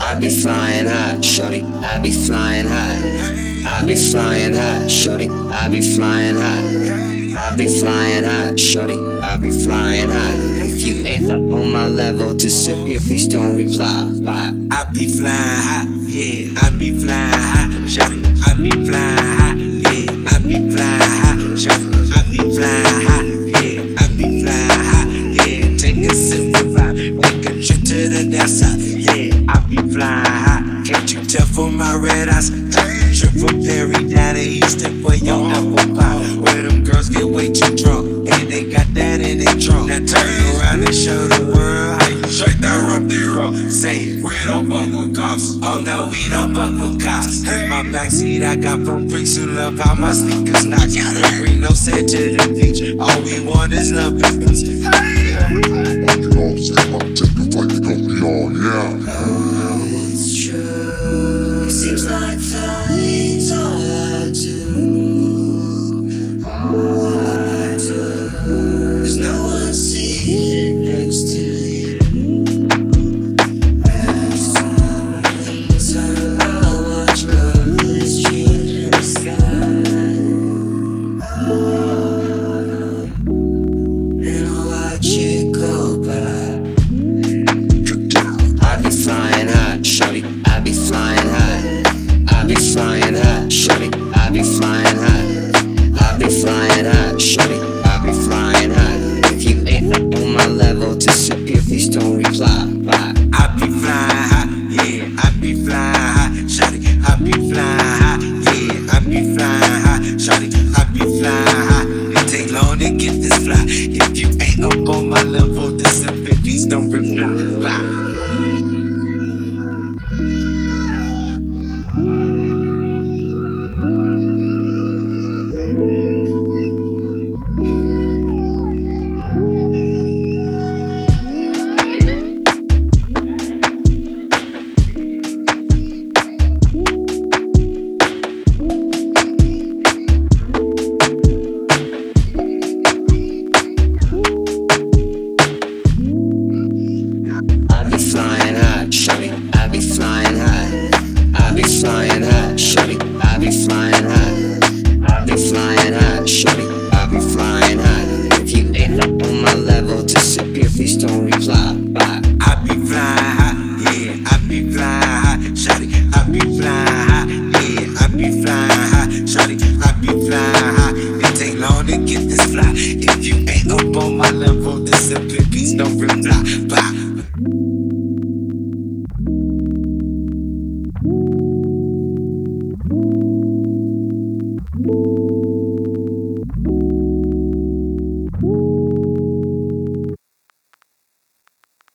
I be flying high, shorty. I be flying high. I be flying high, shorty. I be flying high. I be flying high, shorty. I be flying high. If you ain't up on my level, disappear, please don't reply. Bye. I be flying high, yeah. I be flying high, shawty. I be flying high, yeah. I be flying high, shawty. I be flying high, side, yeah. I be flying high, can't you tell from my red eyes? Trip from Perry down to Houston for your apple pie, where them girls get way too drunk and they got that in their trunk. Now turn around and show the world how you shake that rump the rock. Say it, we don't fuck with cops. Oh no, we don't fuck with cops. In my backseat, I got from freaks who love how my sneakers knock. Gotta bring no set to the beach. All we want is love and peace. You on, yeah. It's true. It seems like flying's please don't reply. I be flying high, yeah. I be flying high, shawty. I be flying high, yeah. I be flying high, shawty. I be flying high. It take long to get this fly. If you ain't up on my level, disappear, please don't reply. that shorty. I'll be flying high. if you ain't up on my level. Disappear, please don't reply. Bye. I be flying high, yeah. I be flying high, shorty. I be flying high, yeah. I be flying high, shorty. I be flying high. It take long to get this fly. If you ain't up on my level, disappear, please don't reply. Bye.